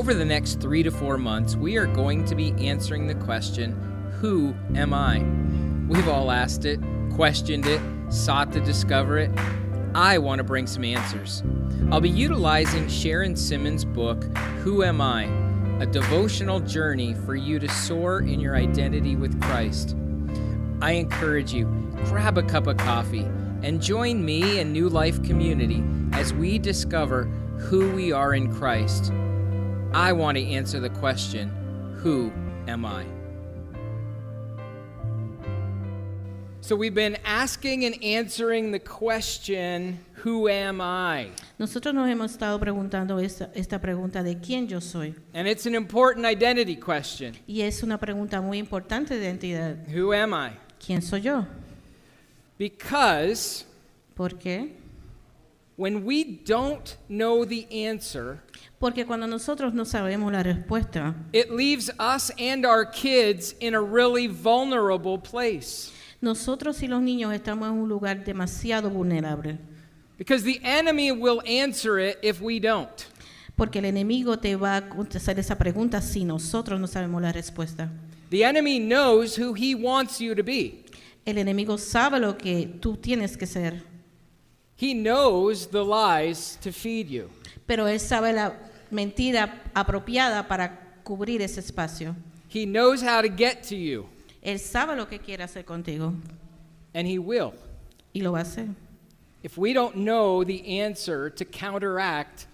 Over the next three to four months, we are going to be answering the question Who am I? We've all asked it, questioned it, sought to discover it. I want to bring some answers. I'll be utilizing Sharon Simmons' book, Who Am I? A devotional journey for you to soar in your identity with Christ. I encourage you, grab a cup of coffee and join me and New Life Community as we discover who we are in Christ. I want to answer the question Who am I? So, we've been asking and answering the question Who am I? Nosotros nos hemos estado preguntando esta, esta pregunta de quién yo soy. And it's an important identity question Y es una pregunta muy importante de identidad. Who am I? ¿Quién soy yo? Because ¿Por qué? When we don't know the answer, Porque cuando nosotros no sabemos la respuesta, it leaves us and our kids in a really vulnerable place. nosotros y los niños estamos en un lugar demasiado vulnerable. Because the enemy will answer it if we don't. Porque el enemigo te va a contestar esa pregunta si nosotros no sabemos la respuesta. The enemy knows who he wants you to be. El enemigo sabe lo que tú tienes que ser, He knows the lies to feed you. pero él sabe la mentira apropiada para cubrir ese espacio. He knows how to get to you, Él sabe lo que quiere hacer contigo and he will. y lo va a hacer. If we don't know the answer to counteract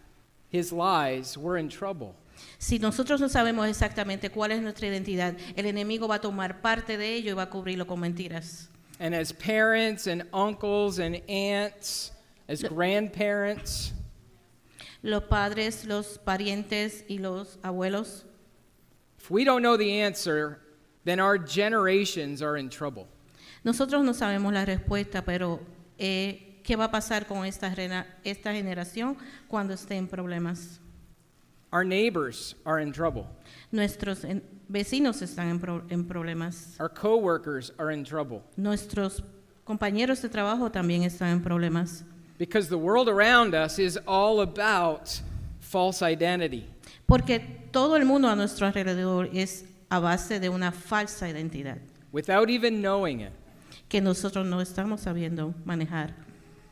his lies, we're in trouble. Si nosotros no sabemos exactamente cuál es nuestra identidad, el enemigo va a tomar parte de ello y va a cubrirlo con mentiras. And as parents and uncles and aunts, as grandparents, Los padres, los parientes y los abuelos, if we don't know the answer, then our generations are in trouble. nosotros no sabemos la respuesta, pero eh, ¿qué va a pasar con esta, rena- esta generación cuando esté en problemas? Our neighbors are in trouble. Nuestros en- vecinos están en, pro- en problemas. Our coworkers are in trouble. Nuestros compañeros de trabajo también están en problemas. Because the world around us is all about false identity. Porque todo el mundo a nuestro alrededor es a base de una falsa identidad Without even knowing it, que nosotros no estamos sabiendo manejar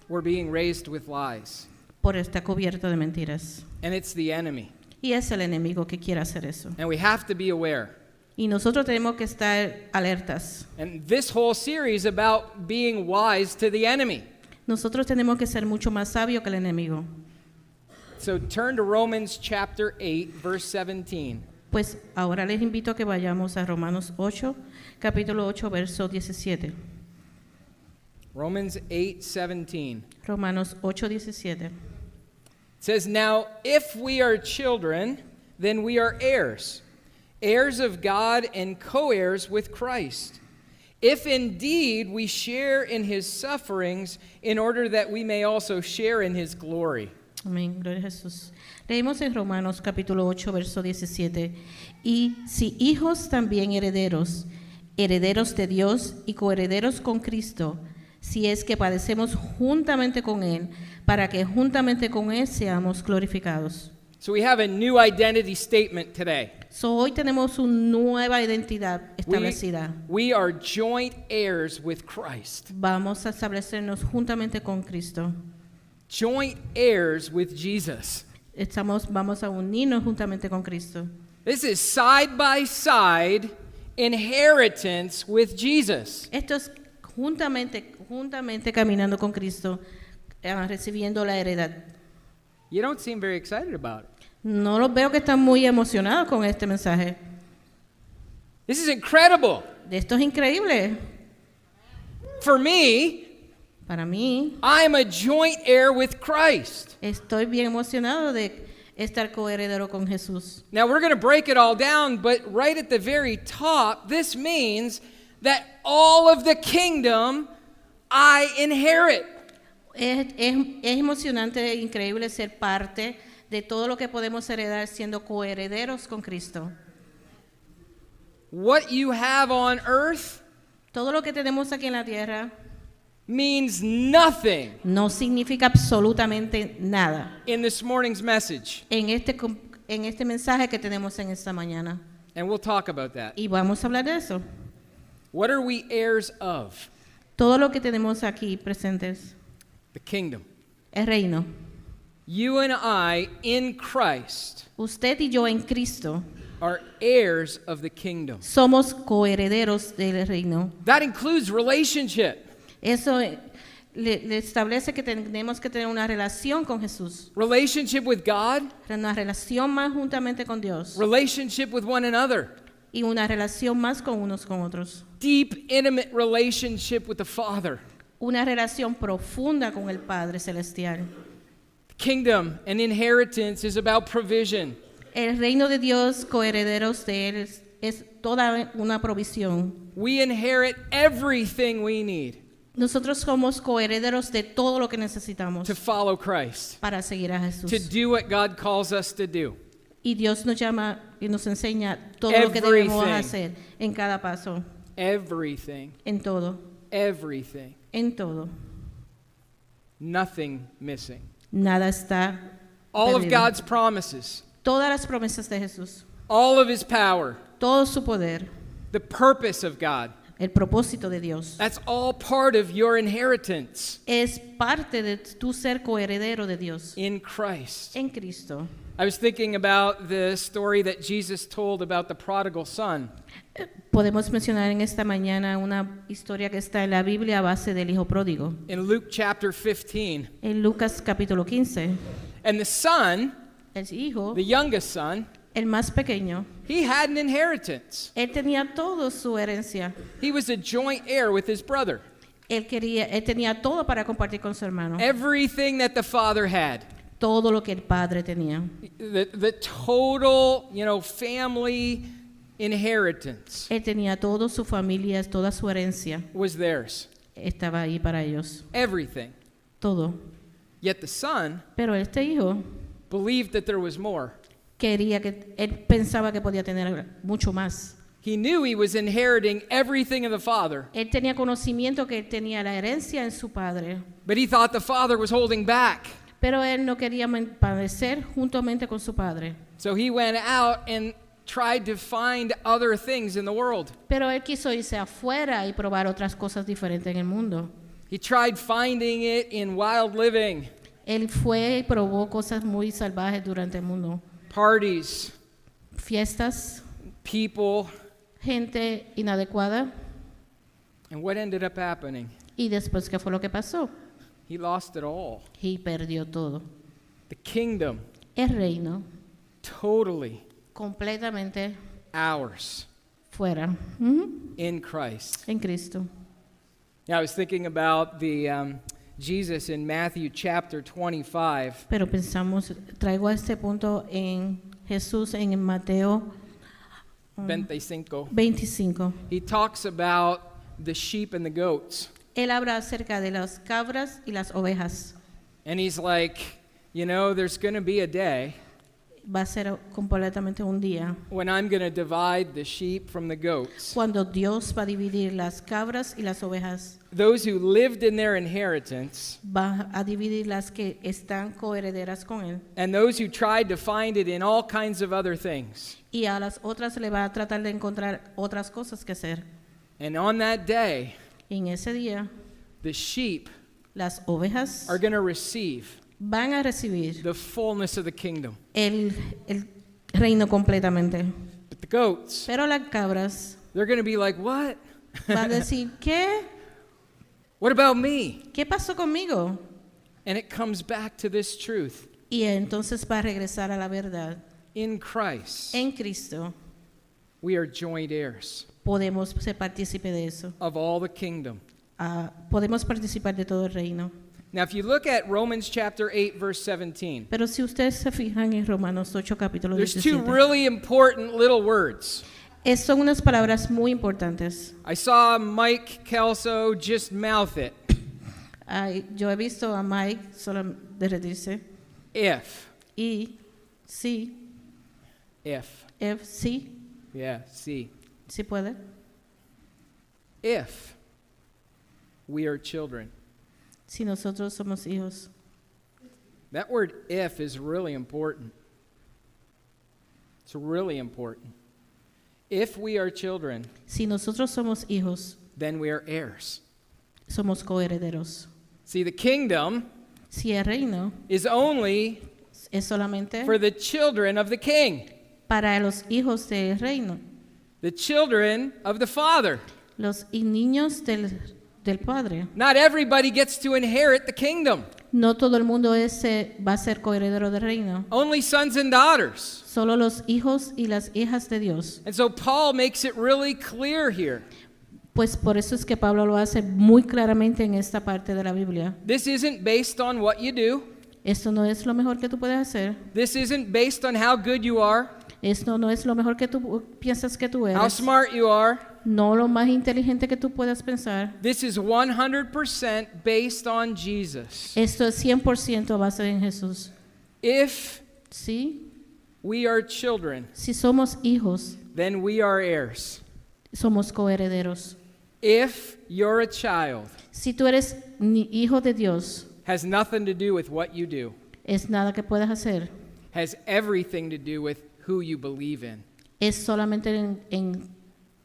we're being raised with lies. por estar cubierto de mentiras. And it's the enemy. Y es el enemigo que quiere hacer eso. And we have to be aware. Y nosotros tenemos que estar alertas. And this whole series about being wise to the enemy. Nosotros tenemos que ser mucho más sabios que el enemigo. So turn to Romans chapter 8, verse 17. Pues ahora les invito a que vayamos a Romanos 8, capítulo 8, verso 17. Romans 8, 17. Romanos 8, 17. It says, Now, if we are children, then we are heirs, heirs of God and co heirs with Christ. If indeed we share in his sufferings, in order that we may also share in his glory. Amén, gloria a Jesús. Leímos en Romanos capítulo 8, verso 17. Y si hijos también herederos, herederos de Dios y coherederos con Cristo, si es que padecemos juntamente con Él, para que juntamente con Él seamos glorificados. So we have a new identity statement today. So, hoy tenemos una nueva identidad We, establecida. we are joint heirs with Christ, Vamos a establecernos juntamente con Cristo. joint heirs with Jesus. Estamos, vamos a unirnos juntamente con Cristo. This is side by side inheritance with Jesus. Esto es juntamente, juntamente caminando con Cristo, eh, recibiendo la heredad. You don't seem very excited about it. No los veo que están muy emocionados con este mensaje. This is incredible. Esto es increíble. For me, Para mí, I'm a joint heir with Christ. estoy bien emocionado de estar coheredero con Jesús. Now, we're going to break it all down, but right at the very top, this means that all of the kingdom I inherit. Es, es, es emocionante e increíble ser parte de todo lo que podemos heredar siendo coherederos con Cristo. What you have on earth Todo lo que tenemos aquí en la tierra means nothing no significa absolutamente nada. in this morning's message. En este, en este mensaje que tenemos en esta mañana. And we'll talk about that. Y vamos a hablar de eso. What are we heirs of? Todo lo que tenemos aquí presentes, The kingdom. el reino. You and I in Christ Usted y yo en Cristo are heirs of the kingdom. somos coherederos del reino. That includes relationship. Eso eh, le, le establece que tenemos que tener una relación con Jesús, Relationship with God, una relación más juntamente con Dios relationship with one another. y una relación más con unos con otros. Deep, intimate relationship with the Father. Una relación profunda con el Padre Celestial. Kingdom and inheritance is about provision. El reino de Dios, coherederos de Él, es, toda una provisión. We inherit everything we need Nosotros somos coherederos de todo lo que necesitamos to follow Christ, para seguir a Jesús. to do what God calls us to do. Y Dios nos llama y nos enseña todo lo que debemos Everything. hacer en cada paso, Everything, en todo, everything, en todo. nothing missing. Nada está All of perdido. God's promises, Todas las promesas de Jesús, all of His power, todo su poder, the purpose of God. el propósito de Dios, That's all part of your inheritance es parte de tu ser coheredero de Dios in Christ. en Cristo. I was thinking about the story that Jesus told about the prodigal son. Podemos mencionar en esta mañana una historia que está en la Biblia a base del Hijo Pródigo, in Luke chapter 15. en Lucas capítulo 15. And the son, El hijo, the youngest son, el más pequeño, he had an inheritance. él tenía toda su herencia. He was a joint heir with his brother. Él quería, él tenía todo para compartir con su hermano, Everything that the father had. todo lo que el padre tenía. The, the total, you know, family inheritance Él tenía toda su familia, toda su herencia was theirs. estaba ahí para ellos, Everything. todo. Yet the son Pero este hijo believed that there was more. quería que él pensaba que podía tener mucho más. He knew he was inheriting everything of the father, Él tenía conocimiento que él tenía la herencia en su padre, but he thought the father was holding back. pero él no quería men- padecer juntamente con su padre. So he went out and tried to find other things in the world. Pero él quiso irse afuera y probar otras cosas diferentes en el mundo. He tried finding it in wild living, Él fue y probó cosas muy salvajes durante el mundo. parties, Fiestas, people, gente inadecuada. and what ended up happening? Y después, ¿qué fue lo que pasó? He lost it all. Y perdió todo. The kingdom, El reino, totally completamente ours fuera, Ujú, in Christ. en Cristo. Now, I was thinking about the um, Jesus in Matthew chapter 25. Pero pensamos, traigo a este punto en Jesús en Mateo mm, 25. 25. He talks about the sheep and the goats. Él habla acerca de las cabras y las ovejas. And he's like, you know, there's going to be a day Va a ser completamente un día when I'm going to divide the sheep from the goats. cuando Dios va a dividir las cabras y las ovejas. Those who lived in their inheritance Va a dividir las que están coherederas con Él. and those who tried to find it in all kinds of other things. Y a las otras le va a tratar de encontrar otras cosas que hacer. And on that day, en ese día, the sheep las ovejas are going to receive van a recibir the fullness of the kingdom. el, el reino completamente. But the goats, Pero las cabras they're going to be like, what? van a decir, ¿qué? What about me? ¿Qué pasó conmigo? And it comes back to this truth. Y entonces va a regresar a la verdad. In Christ, En Cristo we are joint heirs podemos ser partícipe de eso. of all the kingdom. Ah, podemos participar de todo el reino. Now, if you look at Romans chapter 8, verse 17, Pero si ustedes se fijan en Romanos 8, capítulo there's two 17, really important little words. es- son unas palabras muy importantes. I saw Mike Kelso just mouth it. Ay, yo he visto a Mike solo derretirse. If. Y sí, If. F, sí, Yeah, see. sí puede. If we are children. Si nosotros somos hijos. That word if is really important. It's really important. If we are children, Si nosotros somos hijos, then we are heirs. somos coherederos. See, the kingdom Si el reino is only es solamente for the children of the king, para los hijos del reino, the children of the father. los niños del, del Padre. Not everybody gets to inherit the kingdom, No todo el mundo es, eh, va a ser coheredero del reino, only sons and daughters. solo los hijos y las hijas de Dios. And so Paul makes it really clear here. Pues por eso es que Pablo lo hace muy claramente en esta parte de la Biblia. This isn't based on what you do. Esto no es lo mejor que tú puedes hacer. This isn't based on how good you are, Esto no es lo mejor que tú piensas que tú how eres. smart you are. No lo más inteligente que tú puedas pensar. This is 100% based on Jesus. Esto es 100% a base en Jesús. If ¿Sí? we are children, Si somos hijos, then we are heirs. somos coherederos. If you're a child, Si tú eres hijo de Dios, has nothing to do with what you do, es nada que puedas hacer. has everything to do with who you believe in. Es solamente en, en-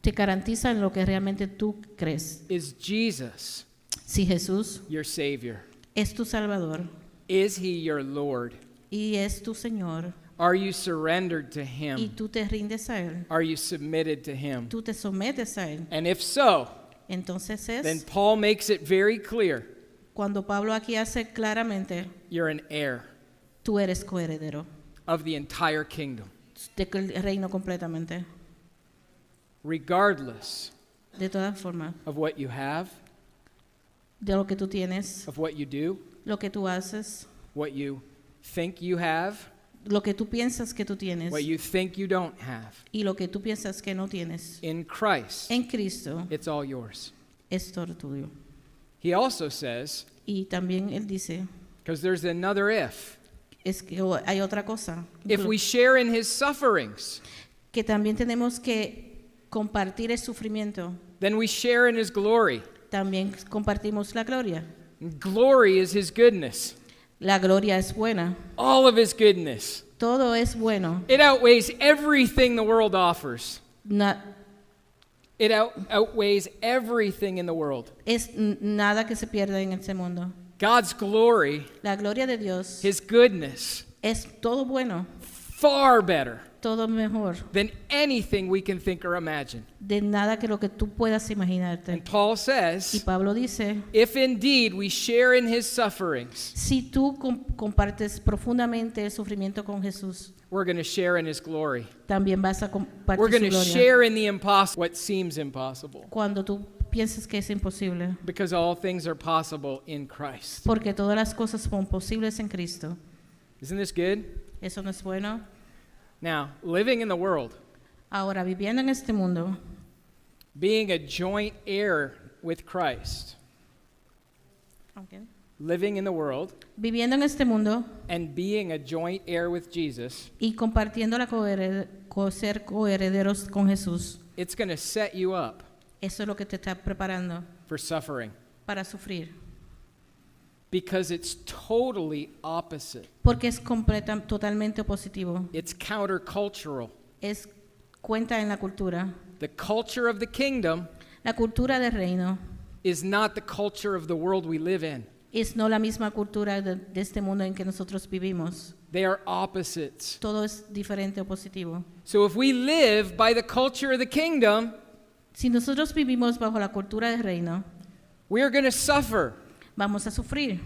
te garantiza en lo que realmente tú crees. Is Jesus Si Jesús your Savior? es tu Salvador Is He your Lord? y es tu Señor Are you surrendered to y Him? tú te rindes a Él, Are you submitted to Him? tú te sometes a Él, And if so, entonces then es Paul makes it very clear cuando Pablo aquí hace claramente, you're an heir tú eres coheredero of the entire kingdom, del reino completamente. Regardless De todas formas, of what you have, de lo que tú tienes, of what you do, lo que tú haces, what you think you have, lo que tú piensas que tú tienes what you think you don't have. y lo que tú piensas que no tienes. In Christ, En Cristo it's all yours. es todo tuyo. He also says, Y también Él dice, because there's another if, es que hay otra cosa, if we share in his sufferings, que también tenemos que compartir el sufrimiento, then we share in his glory. también compartimos la gloria. Glory is his goodness, La gloria es buena, all of his goodness. todo es bueno. It outweighs everything the world offers. Na- It out, outweighs everything in the world. es nada que se pierda en este mundo. God's glory, La gloria de Dios his goodness, es todo bueno, far better todo mejor, than anything we can think or imagine. de nada que lo que tú puedas imaginarte. And Paul Y says, Pablo dice, if indeed we share in his sufferings, si tú com- compartes profundamente el sufrimiento con Jesús, we're going to share in his glory. también vas a We're compartir going su to gloria. share in the impossible, what seems impossible, Cuando tú piensas que es imposible, because all things are possible in Christ. porque todas las cosas son posibles en Cristo. Isn't this good? ¿Eso no es bueno? Now, living in the world, Ahora, viviendo en este mundo, being a joint heir with Christ, living in the world, viviendo en este mundo and being a joint heir with Jesus, y compartiendo la cohered- co- ser coherederos con Jesús, it's going to set you up eso es lo que te está preparando for suffering para sufrir. Because it's totally opposite. Porque es completa, totalmente positivo. It's countercultural. Es cuenta en la cultura. The culture of the kingdom La cultura del reino is not the culture of the world we live in. es no la misma cultura de, de este mundo en que nosotros vivimos. They are opposites. Todo es diferente o positivo. So if we live by the culture of the kingdom, Si nosotros vivimos bajo la cultura del reino, we are going to suffer. Vamos a sufrir.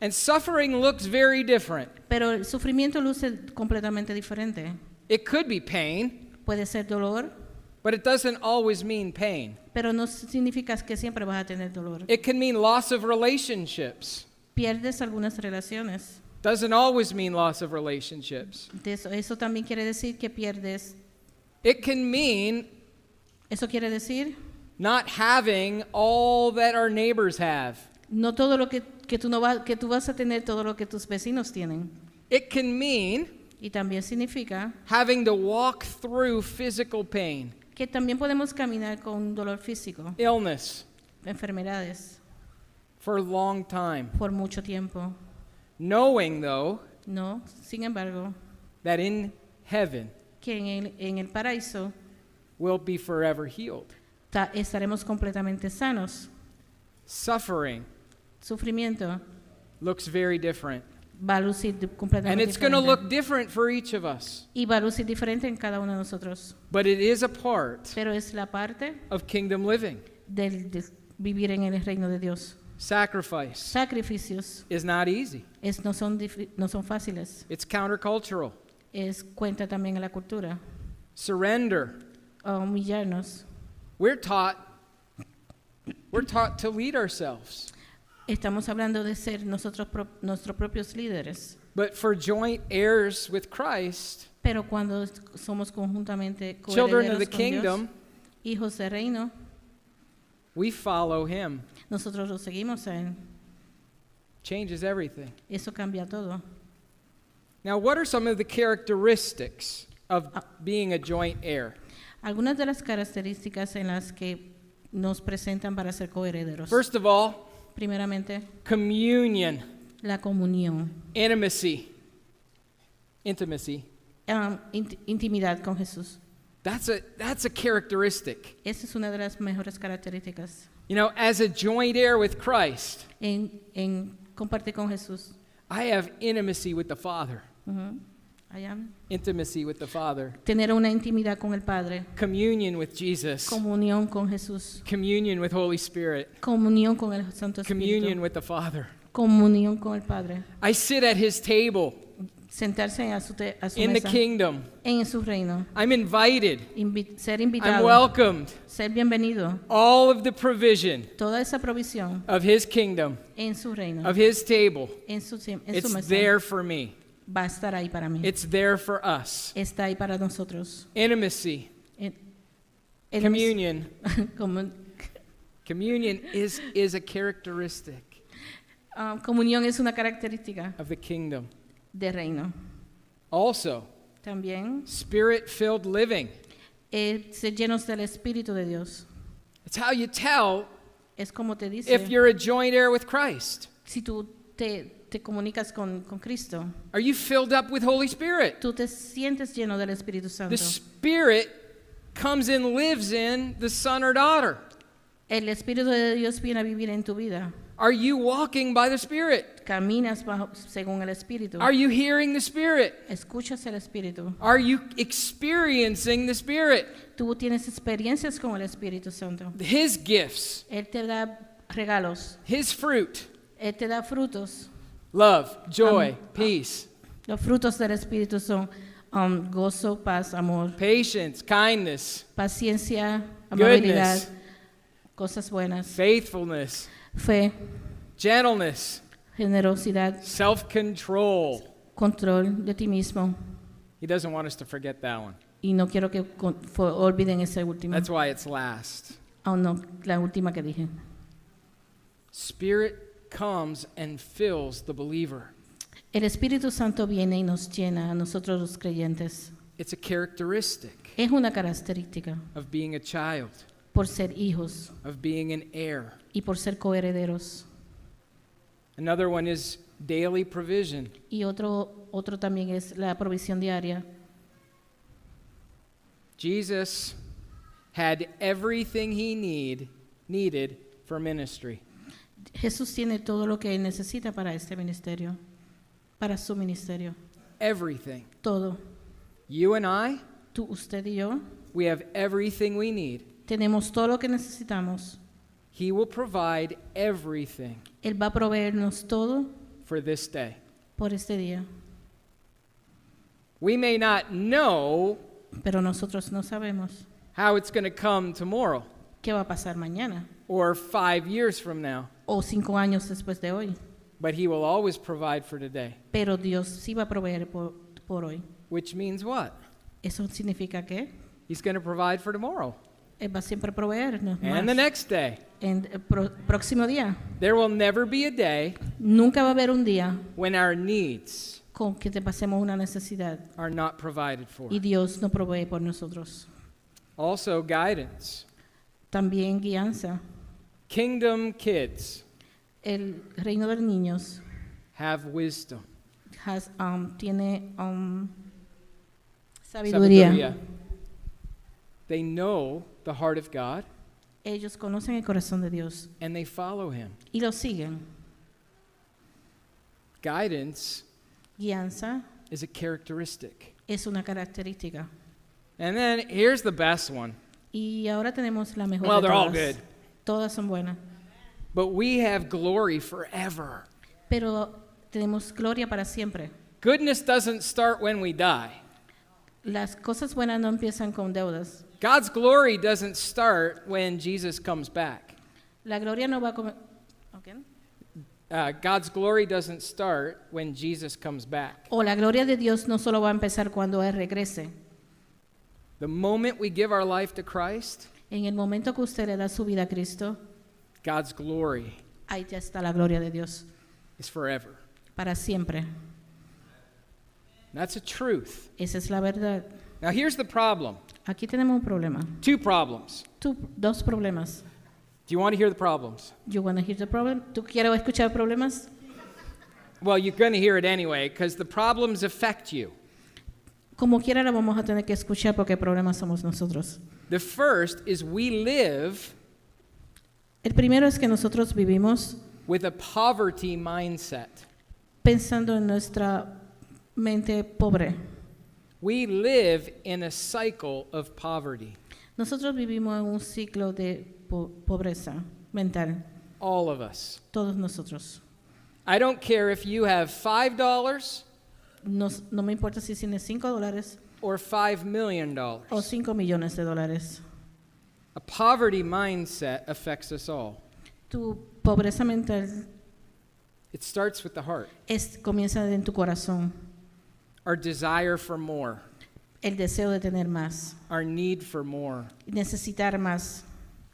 And suffering looks very different. Pero el sufrimiento luce completamente diferente. It could be pain, Puede ser dolor, but it doesn't always mean pain. pero no significa que siempre vas a tener dolor. It can mean loss of relationships. Pierdes algunas relaciones. Doesn't always mean loss of relationships. De eso, eso también quiere decir que pierdes. It can mean Eso quiere decir not having all that our neighbors have. No todo lo que, que tú no va- que tú vas a tener todo lo que tus vecinos tienen. It can mean Y también significa having to walk through physical pain, que también podemos caminar con dolor físico, illness enfermedades, for a long time. por mucho tiempo. Knowing, though, No, sin embargo, that in heaven que en el, en el paraíso will be forever healed. ta- estaremos completamente sanos. Suffering Sufrimiento looks very different. va a lucir di- And it's going to look different for each of us. y va a lucir diferente en cada uno de nosotros. But it is a part Pero es la parte of kingdom living. del de vivir en el reino de Dios. Sacrifice Sacrificios is not easy, es, no, son, no son fáciles. it's countercultural. Es cuenta también a la cultura. Surrender. Humillarnos. We're taught we're taught to lead ourselves. Estamos hablando de ser nosotros pro- nuestros propios líderes. But for joint heirs with Christ, Pero cuando somos conjuntamente children of the con Dios, kingdom, hijos del reino, we follow him. nosotros lo seguimos a Él. Changes everything. Eso cambia todo. Now, what are some of the characteristics of Ah. being a joint heir? Algunas de las características en las que nos presentan para ser coherederos. First of all, Primeramente, communion, la comunión, intimacy. Intimacy. um, int- intimidad con Jesús. That's a that's a characteristic. Esa es una de las mejores características You know, as a joint heir with Christ, en, en compartir con Jesús. I have intimacy with the Father. Intimacy with the Father. Tener una intimidad con el Padre, Communion with Jesus. comunión con Jesús, Communion with Holy Spirit. comunión con el Santo Espíritu. Communion with the Father. comunión con el Padre. I sit at his table Sentarse a su, te- a su in the kingdom. en su reino, I'm invited. Invi- ser I'm welcomed. ser bienvenido, All of the provision toda esa provisión of his kingdom, en su reino, of his table, en su, en su it's mesa, there for me. Va a estar ahí para mí. It's there for us. Está ahí para nosotros. Intimacy, En- en- communion. Comun- Communion is, is a characteristic ah, comunión es una característica of the kingdom. de reino. Also, También spirit filled living. ser llenos del Espíritu de Dios. It's how you tell Es como te dice, if you're a joint heir with Christ. si tú te, te comunicas con, con Cristo, Are you filled up with Holy Spirit? tú te sientes lleno del Espíritu Santo. The Spirit comes and lives in the son or daughter. El Espíritu de Dios viene a vivir en tu vida. Are you walking by the Spirit? Caminas bajo, según el Espíritu. Are you hearing the Spirit? Escuchas el Espíritu. Are you experiencing the Spirit? Tú tienes experiencias con el Espíritu Santo. His gifts, Él te da regalos. His fruit Él te da frutos. Love, joy, Am- peace, Los frutos del Espíritu son um, gozo, paz, amor, patience, kindness, paciencia, amabilidad, Goodness. cosas buenas, faithfulness, fe, gentleness, generosidad, self control. control de ti mismo. He doesn't want us to forget that one. Y no quiero que olviden esa última. That's why it's last. Oh, no, la última que dije. Spirit comes and fills the believer. El Espíritu Santo viene y nos llena a nosotros los creyentes. It's a characteristic Es una característica of being a child, por ser hijos of being an heir. y por ser coherederos. Another one is daily provision. Y otro, otro también es la provisión diaria. Jesus had everything he need, needed for ministry. Jesús tiene todo lo que necesita para este ministerio, para su ministerio. Everything. Todo. You and I, Tú, usted y yo we have everything we need. tenemos todo lo que necesitamos. He will provide everything Él va a proveernos todo for this day. por este día. We may not know Pero nosotros no sabemos how it's going to come tomorrow qué va a pasar mañana or five years from now, o cinco años después de hoy. but He will always provide for today. Pero Dios sí va a proveer por, por hoy. Which means what? Eso significa que He's going to provide for tomorrow Él va siempre a proveernos and the más. next day. En el pro- próximo día. There will never be a day Nunca va a haber un día when our needs con que te pasemos una necesidad are not provided for. y Dios no provee por nosotros. Also, guidance. También guianza. Kingdom kids El reino de los niños have wisdom. has, um, tiene um, Sabiduría. They know the heart of God Ellos conocen el corazón de Dios and they follow him. y lo siguen. Guidance Guianza is a characteristic. es una característica. And then here's the best one. Y ahora tenemos la mejor Well, de they're all todas. good. Todas son buenas. But we have glory forever. Pero tenemos gloria para siempre. Goodness doesn't start when we die. Las cosas buenas no empiezan con deudas. God's glory doesn't start when Jesus comes back. La gloria no va a comer. ¿Ok? Uh, God's glory doesn't start when Jesus comes back. O la gloria de Dios no solo va a empezar cuando Él regrese. The moment we give our life to Christ, En el momento que usted le da su vida a Cristo, God's glory ahí ya está la gloria de Dios. is forever. Para siempre. That's a truth. Esa es la verdad. Now, here's the problem Aquí tenemos un problema. two problems. Tú- dos problemas. Do you want to hear the problems? You wanna hear the problem? ¿Tú quieres escuchar problemas? Well, you're going to hear it anyway because the problems affect you. Como quiera la vamos a tener que escuchar porque el problema somos nosotros. The first is we live El primero es que nosotros vivimos with a poverty mindset. pensando en nuestra mente pobre. We live in a cycle of poverty. Nosotros vivimos en un ciclo de po- pobreza mental, All of us. todos nosotros. I don't care if you have $5 Nos- no me importa si tienes 5 dólares or $5 million. o 5 millones de dólares. A poverty mindset affects us all. Tu pobreza mental It starts with the heart, es, comienza en tu corazón, our desire for more, el deseo de tener más, our need for more. necesitar más.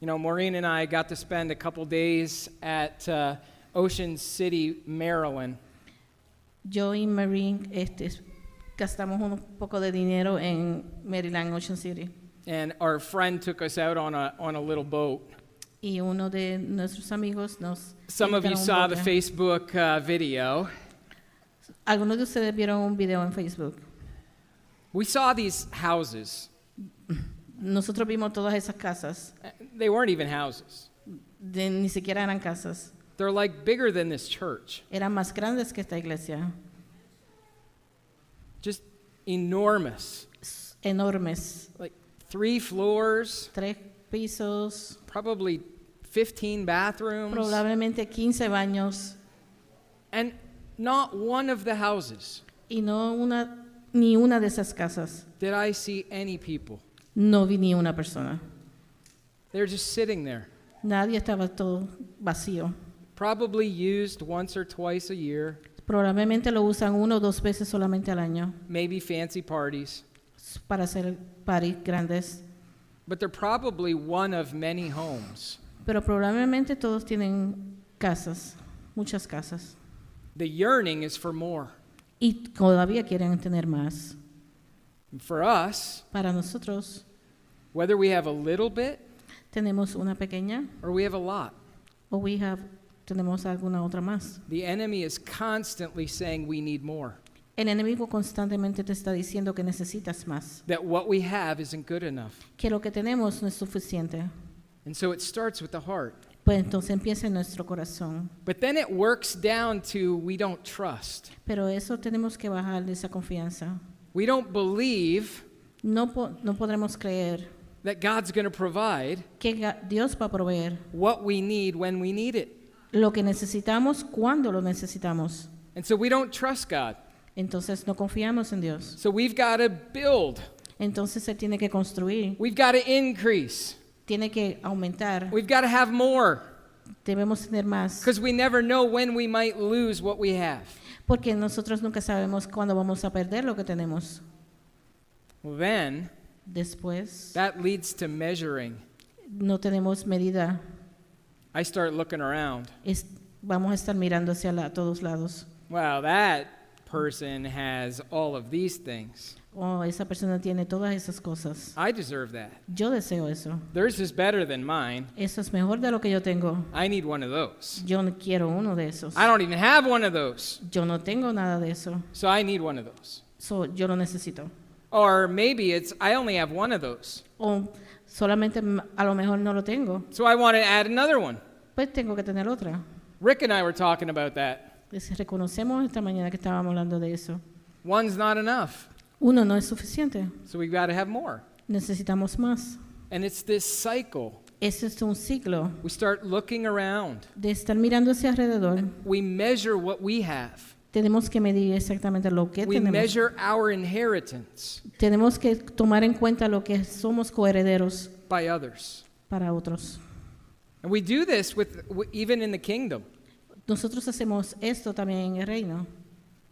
You know, Maureen and I got to spend a couple days at uh, Ocean City, Maryland. Yo y Marine este, gastamos un poco de dinero en Maryland, Ocean City. And our friend took us out on a, on a little boat. Y uno de nuestros amigos nos... Some of you saw the. Facebook uh, video. Algunos de ustedes vieron un video en Facebook. We saw these houses. Nosotros vimos todas esas casas. They weren't even houses. De- ni siquiera eran casas. They're like bigger than this church. Eran más grandes que esta iglesia. Just enormous. Enormes. Like three floors, Tres pisos, probably 15 bathrooms. probablemente 15 baños. And not one of the houses Y no una, ni una de esas casas. did I see any people. No vi ni una persona. They're just sitting there. Nadie estaba todo vacío. Probably used once or twice a year, Probablemente lo usan uno o dos veces solamente al año maybe fancy parties. para hacer paris grandes. But they're probably one of many homes. Pero probablemente todos tienen casas, muchas casas. The yearning is for more. Y todavía quieren tener más. And for us, Para nosotros whether we have a little bit tenemos una pequeña or we have a lot, o we have, tenemos alguna otra más. the enemy is constantly saying we need more, El enemigo constantemente te está diciendo que necesitas más, that what we have isn't good enough. que lo que tenemos no es suficiente. And so it starts with the heart. Pues entonces empieza en nuestro corazón. But then it works down to we don't trust. Pero eso tenemos que bajar de esa confianza. We don't believe No, po- no podremos creer that God's going to provide que Dios va a proveer what we need when we need it. Lo que necesitamos cuando lo necesitamos. And so we don't trust God. Entonces no confiamos en Dios. So we've got to build. Entonces se tiene que construir, We've got to increase. tiene que aumentar, We've got to have more debemos tener más, because we never know when we might lose what we have. porque nosotros nunca sabemos cuándo vamos a perder lo que tenemos. Well, then Después that leads to measuring. no tenemos medida, I start looking around. Es- vamos a estar mirando hacia la- todos lados. Wow, that person has all of these things. Oh, esa persona tiene todas esas cosas. I deserve that. Yo deseo eso. Theirs is better than mine. Eso es mejor de lo que yo tengo. I need one of those. Yo no quiero uno de esos. I don't even have one of those. Yo no tengo nada de eso. So I need one of those. So, yo lo necesito. Or maybe it's, I only have one of those. O solamente a lo mejor no lo tengo, So I want to add another one. Pues tengo que tener otra. Rick and I were talking about that. Reconocemos esta mañana que estábamos hablando de eso. One's not enough. Uno no es suficiente, So we've got to have more. necesitamos más. And it's this cycle. Ese es un ciclo We start looking around. de estar mirando hacia alrededor. We measure what we have. Tenemos que medir exactamente lo que We tenemos. measure our inheritance Tenemos que tomar en cuenta lo que somos coherederos by others. para otros. And we do this with even in the kingdom. Nosotros hacemos esto también en el reino.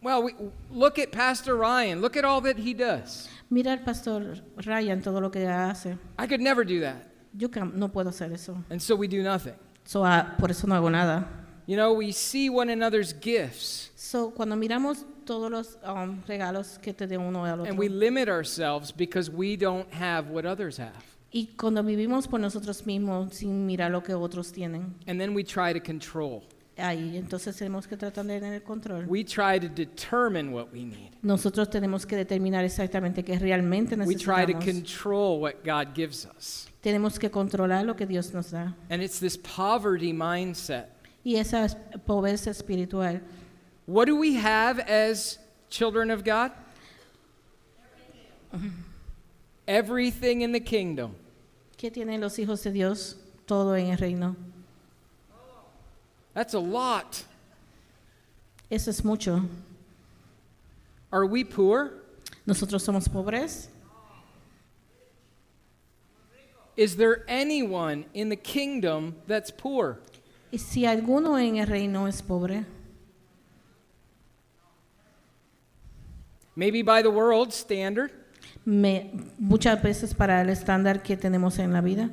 Well, we, look at Pastor Ryan. Look at all that he does. Mira al pastor Ryan todo lo que hace. I could never do that. Yo no puedo hacer eso. And so we do nothing. So, ah, por eso no hago nada. You know, we see one another's gifts So, cuando miramos todos los um, regalos que te de uno al otro and we limit ourselves because we don't have what others have. Y cuando vivimos por nosotros mismos sin mirar lo que otros tienen, And then we try to control. ahí entonces tenemos que tratar de tener control. We try to determine what we need. Nosotros tenemos que determinar exactamente qué realmente We try to necesitamos. control what God gives us. Tenemos que controlar lo que Dios nos da. And it's this poverty mindset. Y esa es pobreza espiritual. What do we have as children of God? Everything in the kingdom. ¿Qué tienen los hijos de Dios? Todo en el reino. That's a lot. Eso es mucho. Are we poor? Nosotros somos pobres. Is there anyone in the kingdom that's poor? Y si alguno en el reino es pobre, Maybe by the world standard. Me- muchas veces para el estándar que tenemos en la vida,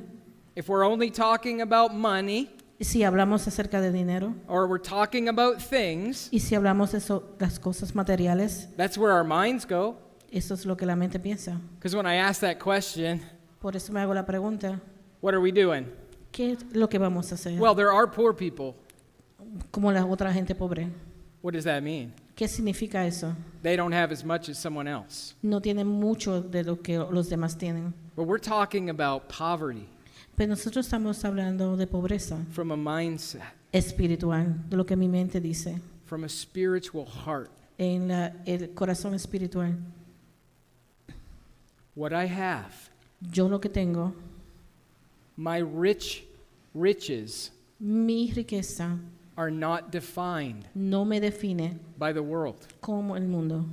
If we're only talking about money si hablamos acerca de dinero, or we're talking about things, y si hablamos de las cosas materiales, that's where our minds go. eso es lo que la mente piensa. Because when I ask that question, Por eso me hago la pregunta, what are we doing? ¿qué es lo que vamos a hacer? Well, there are poor people. Como la otra gente pobre. What does that mean? ¿Qué significa eso? They don't have as much as someone else. No tienen mucho de lo que los demás tienen. But we're talking about poverty Pero nosotros estamos hablando de pobreza from a mindset, espiritual, de lo que mi mente dice, from a spiritual heart. en la- el corazón espiritual. What I have, Yo lo que tengo, my rich riches, mi riqueza, are not defined no me define by the world, como el mundo,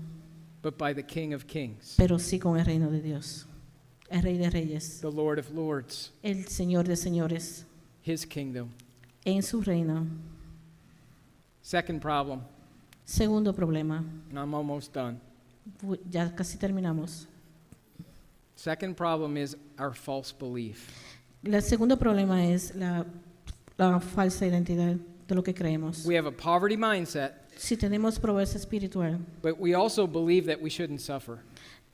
but by the King of Kings, pero sí con el reino de Dios, el Rey de Reyes, the Lord of Lords, el Señor de Señores, His kingdom. en su reino. Second problem, Segundo problema, and I'm almost done. ya casi terminamos. Second problem is our false belief. El segundo problema es la, la falsa identidad de lo que creemos. We have a poverty mindset, Si tenemos pobreza espiritual, but we also believe that we shouldn't suffer.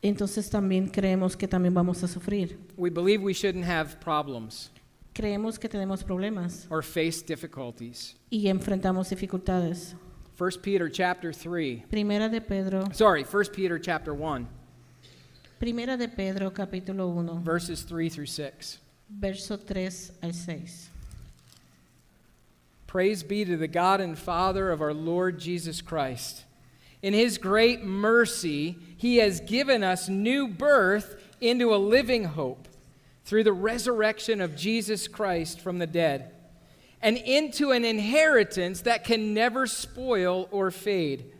entonces también creemos que también vamos a sufrir. We believe we shouldn't have problems Creemos que tenemos problemas or face difficulties. y enfrentamos dificultades. 1 Peter chapter 3. Primera de Pedro, Sorry, 1 Peter chapter 1, Primera de Pedro capítulo 1, verses 3 through 6. verso 3 al 6. Praise be to the God and Father of our Lord Jesus Christ. In his great mercy, he has given us new birth into a living hope through the resurrection of Jesus Christ from the dead, and into an inheritance that can never spoil or fade.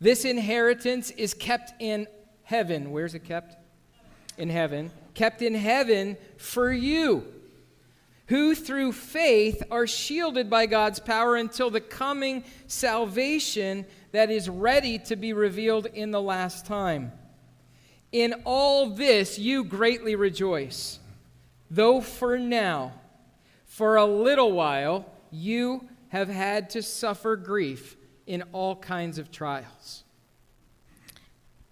This inheritance is kept in heaven. Where's it kept? In heaven. Kept in heaven for you who through faith are shielded by God's power until the coming salvation that is ready to be revealed in the last time. In all this you greatly rejoice, though for now, for a little while, you have had to suffer grief in all kinds of trials.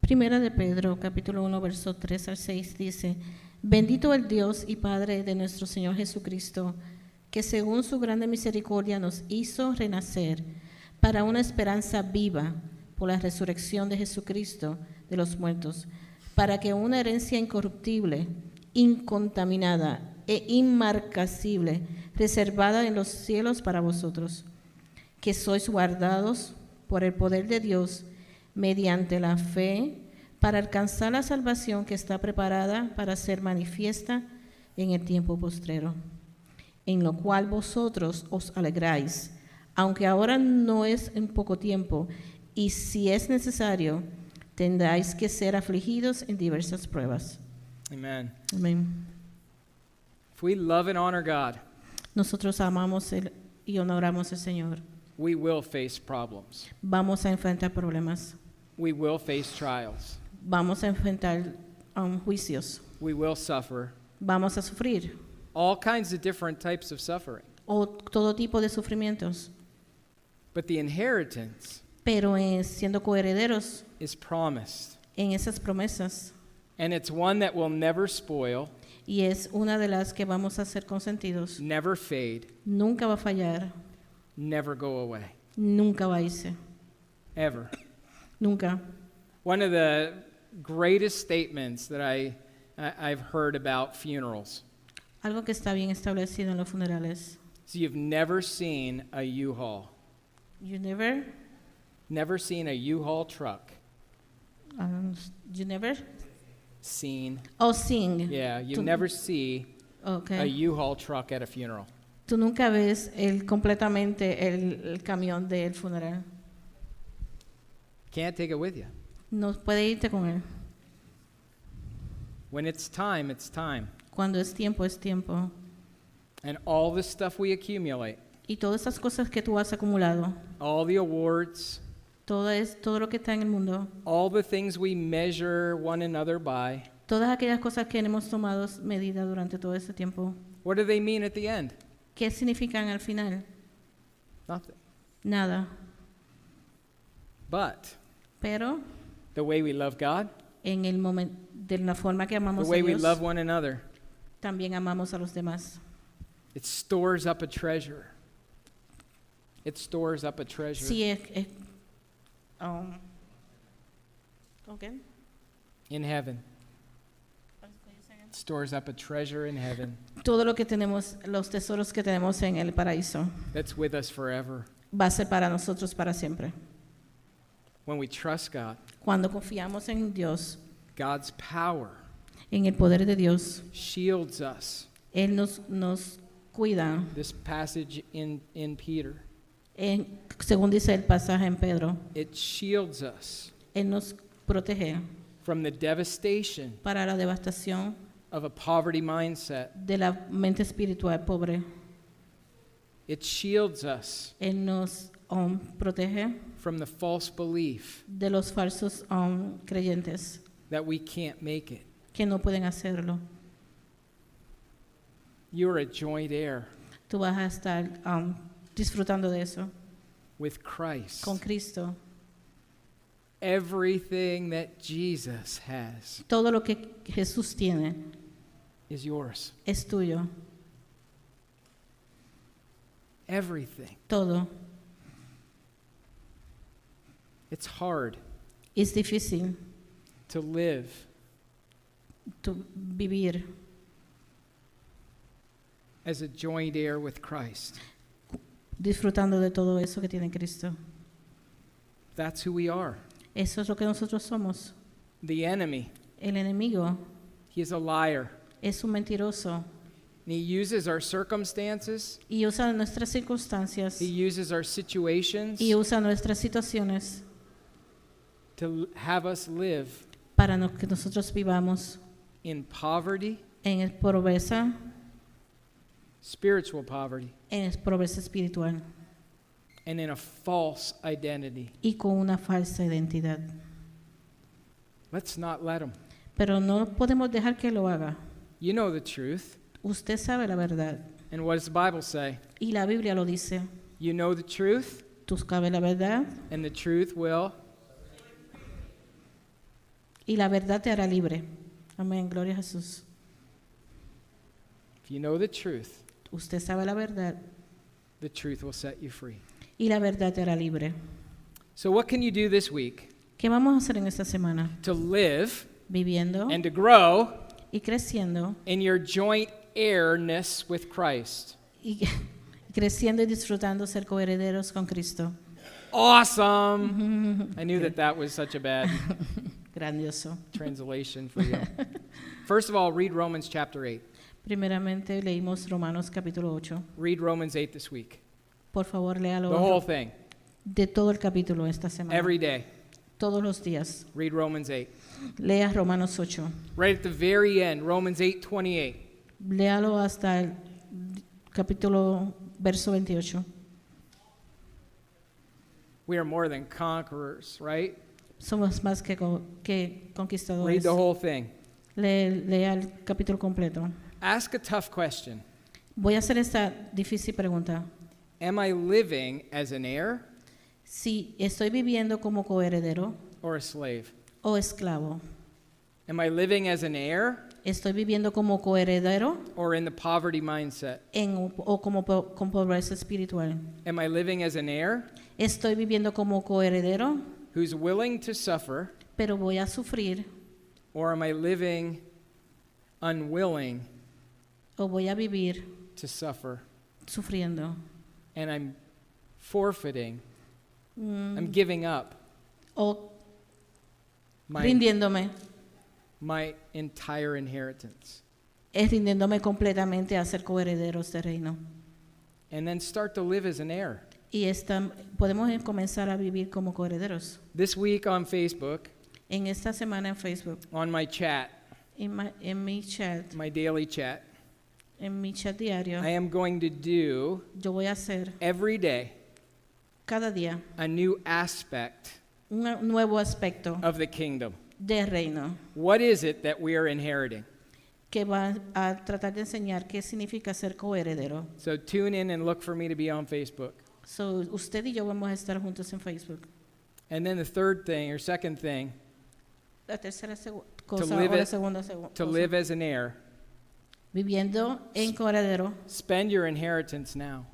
Primera de Pedro, capítulo 1, verso 3 al 6 dice, Bendito el Dios y Padre de nuestro Señor Jesucristo, que según su grande misericordia nos hizo renacer para una esperanza viva por la resurrección de Jesucristo de los muertos, para que una herencia incorruptible, incontaminada e inmarcasible, reservada en los cielos para vosotros, que sois guardados por el poder de Dios mediante la fe para alcanzar la salvación que está preparada para ser manifiesta en el tiempo postrero, en lo cual vosotros os alegráis, aunque ahora no es en poco tiempo, y si es necesario, tendráis que ser afligidos en diversas pruebas. Amen. Amén. If we love and honor God, Nosotros amamos el- y honoramos al Señor. we will face problems. Vamos a enfrentar problemas. We will face trials. Vamos a enfrentar um, juicios. We will suffer Vamos a sufrir. all kinds of different types of suffering. O todo tipo de sufrimientos. But the inheritance Pero eh, siendo coherederos is promised. en esas promesas. And it's one that will never spoil, Y es una de las que vamos a ser consentidos. never fade, Nunca va a fallar. never go away. Nunca va a irse. Ever. Nunca. One of the greatest statements that I, I've heard about funerals Algo que está bien establecido en los funerales. is you've never seen a U-Haul, You never, never seen a U-Haul truck. um, you never, Seen. oh, seen. Yeah, you never see a Okay. U-Haul truck at a funeral. Tú nunca ves el, completamente el, el camión del funeral. Can't take it with you. No puede irte con él. When it's time, it's time. Cuando es tiempo, es tiempo. And all the stuff we accumulate, Y todas esas cosas que tú has acumulado, all the awards, todo, es, todo lo que está en el mundo, all the things we measure one another by, todas aquellas cosas que hemos tomado medida durante todo este tiempo, what do they mean at the end? ¿qué significan al final? Nothing. Nada. But Pero the way we love God, en el momento, de la forma que the amamos a way we Dios, love one another, también amamos a los demás. it stores up a treasure. It stores up a treasure Sí, es, es- um, ok. in heaven. It stores up a treasure in heaven Todo lo que tenemos, los tesoros que tenemos en el paraíso, that's with us forever. va a ser para nosotros para siempre. When we trust God, Cuando confiamos en Dios, God's power en el poder de Dios, shields us. Él nos, nos cuida, This passage in, in Peter, en- según dice el pasaje en Pedro, it shields us Él nos protege from the devastation para la devastación of a poverty mindset. de la mente espiritual pobre. It shields us Él nos um, protege from the false belief de los falsos um, creyentes that we can't make it. que no pueden hacerlo. You're a joint heir Tú vas a estar um, disfrutando de eso with Christ. con Cristo. Everything that Jesus has Todo lo que Jesús tiene is yours. es tuyo. Everything. Todo. It's hard Es difícil to live To vivir as a joint heir with Christ. disfrutando de todo eso que tiene Cristo. That's who we are. Eso es lo que nosotros somos. The enemy, El enemigo he is a liar. es un mentiroso And he uses our circumstances, y usa nuestras circunstancias he uses our situations y usa nuestras situaciones to have us live para que nosotros vivamos in poverty, en pobreza, spiritual poverty, en pobreza espiritual and in a false identity. y con una falsa identidad. Let's not let him. Pero no podemos dejar que lo haga. You know the truth. Usted sabe la verdad And what does the Bible say? y la Biblia lo dice. You know the truth, Tú sabes la verdad and the truth will. Y la verdad te hará libre. Amén, gloria a Jesús. If you know the truth, Usted sabe la verdad the truth will set you free. y la verdad te hará libre. So, what can you do this week ¿Qué vamos a hacer en esta semana? to live viviendo and to grow y creciendo in your joint heirness with Christ. y creciendo y disfrutando ser coherederos con Cristo. Awesome! I knew that that was such a bad Grandioso. translation for you. First of all, read Romans chapter 8. Primeramente leímos Romanos capítulo 8. Read Romans 8 this week. Por favor, léalo The whole thing. de todo el capítulo esta semana. Every day. Todos los días. Read Romans 8. Lea Romanos 8. Right at the very end, Romans 8:28. Léalo hasta el capítulo verso 28. We are more than conquerors, right? Somos más que, Read conquistadores. the whole thing. Le- lea el capítulo completo. Ask a tough question. Voy a hacer esta difícil pregunta. Am I living as an heir Si estoy viviendo como coheredero or a slave? o esclavo, Am I living as an heir estoy viviendo como coheredero or in the poverty mindset? en, o como po- con pobreza espiritual. Am I living as an heir Estoy viviendo como coheredero, who's willing to suffer pero voy a sufrir or am I living unwilling o voy a vivir to suffer sufriendo. and I'm forfeiting, Mm, I'm giving up o my, rindiéndome, my entire inheritance? es rindiéndome completamente a ser coherederos de reino. And then start to live as an heir. Y esta- podemos comenzar a vivir como coherederos. This week on Facebook, En esta semana en Facebook, on my chat, en, ma- en mi chat, my daily chat, en mi chat diario, I am going to do yo voy a hacer every day cada día a new aspect un nuevo aspecto of the kingdom. del reino What is it that we are inheriting? que va a tratar de enseñar qué significa ser coheredero. So tune in and look for me to be on Facebook. So, usted y yo vamos a estar juntos en Facebook. And then the third thing or second thing, La tercera segu- cosa live o la it- segunda segu- to cosa. live as an heir, Viviendo en spend your inheritance now.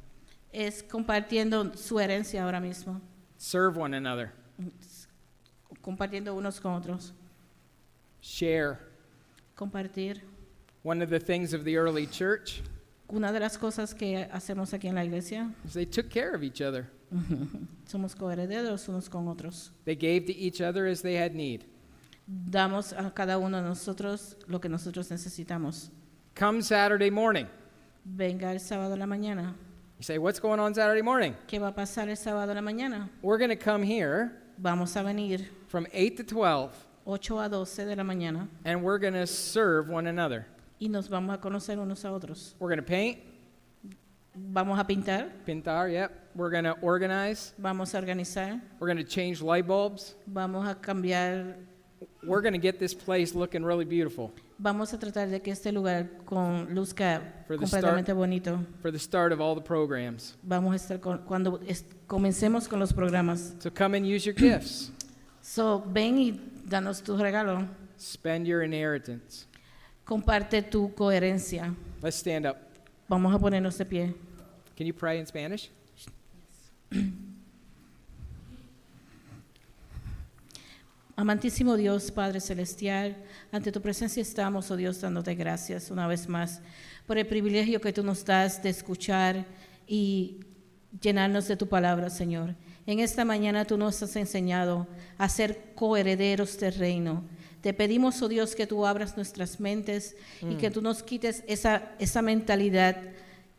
es compartiendo su herencia ahora mismo, Serve one another. compartiendo unos con otros. Share. Compartir. One of the things of the early church Una de las cosas que hacemos aquí en la iglesia, is they took care of each other. somos coherederos unos con otros. They gave to each other as they had need. Damos a cada uno de nosotros lo que nosotros necesitamos. Come Saturday morning. Venga el sábado a la mañana. You say, What's going on Saturday morning? ¿Qué va a pasar el sábado a la mañana? We're going to come here Vamos a venir from 8 to 12 8 a 12 de la mañana and we're going to serve one another. Y nos vamos a conocer unos a otros. We're going to paint, Vamos a pintar, pintar, yep. We're going to organize. vamos a organizar, We're going to change light bulbs. vamos a cambiar, We're going to get this place looking really beautiful vamos a tratar de que este lugar con luzca For the completamente bonito. for the start of all the programs. Vamos a estar con- cuando es- comencemos con los programas. So come and use your gifts. So, ven y danos tu regalo. Spend your inheritance. Comparte tu coherencia. Let's stand up. Vamos a ponernos de pie. Can you pray in Spanish? Amantísimo Dios, Padre Celestial, ante tu presencia estamos, oh Dios, dándote gracias una vez más por el privilegio que tú nos das de escuchar y llenarnos de tu palabra, Señor. En esta mañana tú nos has enseñado a ser coherederos del reino. Te pedimos, oh Dios, que tú abras nuestras mentes y que tú nos quites esa, esa mentalidad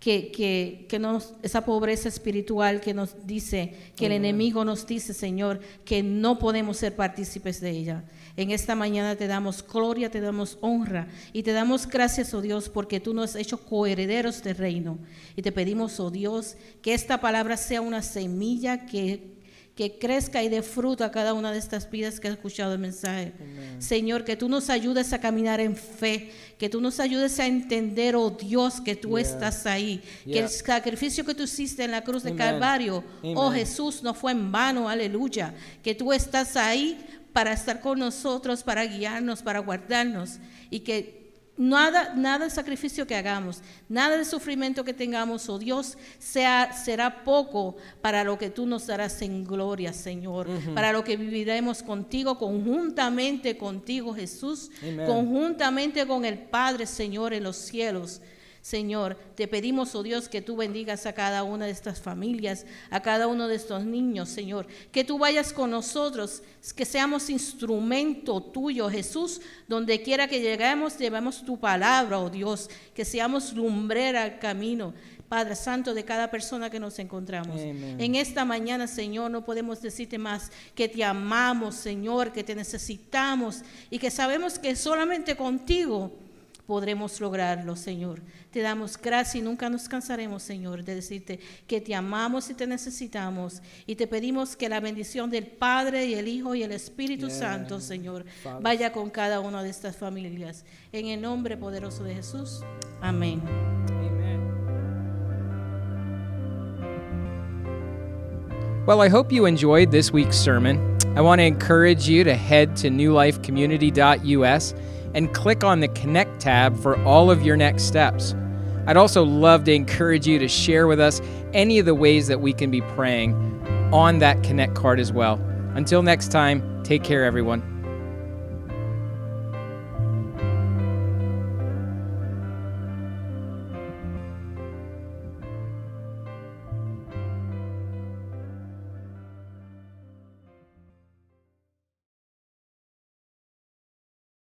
que, que, que nos, esa pobreza espiritual que nos dice, que el enemigo nos dice, Señor, que no podemos ser partícipes de ella. En esta mañana te damos gloria, te damos honra y te damos gracias, oh Dios, porque tú nos has hecho coherederos del reino. Y te pedimos, oh Dios, que esta palabra sea una semilla que que crezca y dé fruto a cada una de estas vidas que ha escuchado el mensaje. Señor, que tú nos ayudes a caminar en fe, que tú nos ayudes a entender, oh Dios, que tú Yeah. estás ahí, que el sacrificio que tú hiciste en la cruz de Amen. Calvario, oh. Jesús, no fue en vano, aleluya, que tú estás ahí para estar con nosotros, para guiarnos, para guardarnos y que Nada, nada de sacrificio que hagamos, nada de sufrimiento que tengamos, oh Dios, sea, será poco para lo que tú nos darás en gloria, Señor, para lo que viviremos contigo, conjuntamente contigo, Jesús, Amen. conjuntamente con el Padre, Señor, en los cielos. Señor, te pedimos, oh Dios, que tú bendigas a cada una de estas familias, a cada uno de estos niños, Señor. Que tú vayas con nosotros, que seamos instrumento tuyo, Jesús. Donde quiera que lleguemos, llevemos tu palabra, oh Dios. Que seamos lumbrera al camino. Padre Santo, de cada persona que nos encontramos. Amen. En esta mañana, Señor, no podemos decirte más que te amamos, Señor, que te necesitamos y que sabemos que solamente contigo podremos lograrlo, Señor. Te damos gracias y nunca nos cansaremos, Señor, de decirte que te amamos y te necesitamos. Y te pedimos que la bendición del Padre y el Hijo y el Espíritu Santo, Señor, Father. vaya con cada una de estas familias. En el nombre poderoso de Jesús. Amén. Amen. Well, I hope you enjoyed this week's sermon. I want to encourage you to head to newlifecommunity.us and click on the Connect tab for all of your next steps. I'd also love to encourage you to share with us any of the ways that we can be praying on that Connect card as well. Until next time, take care, everyone.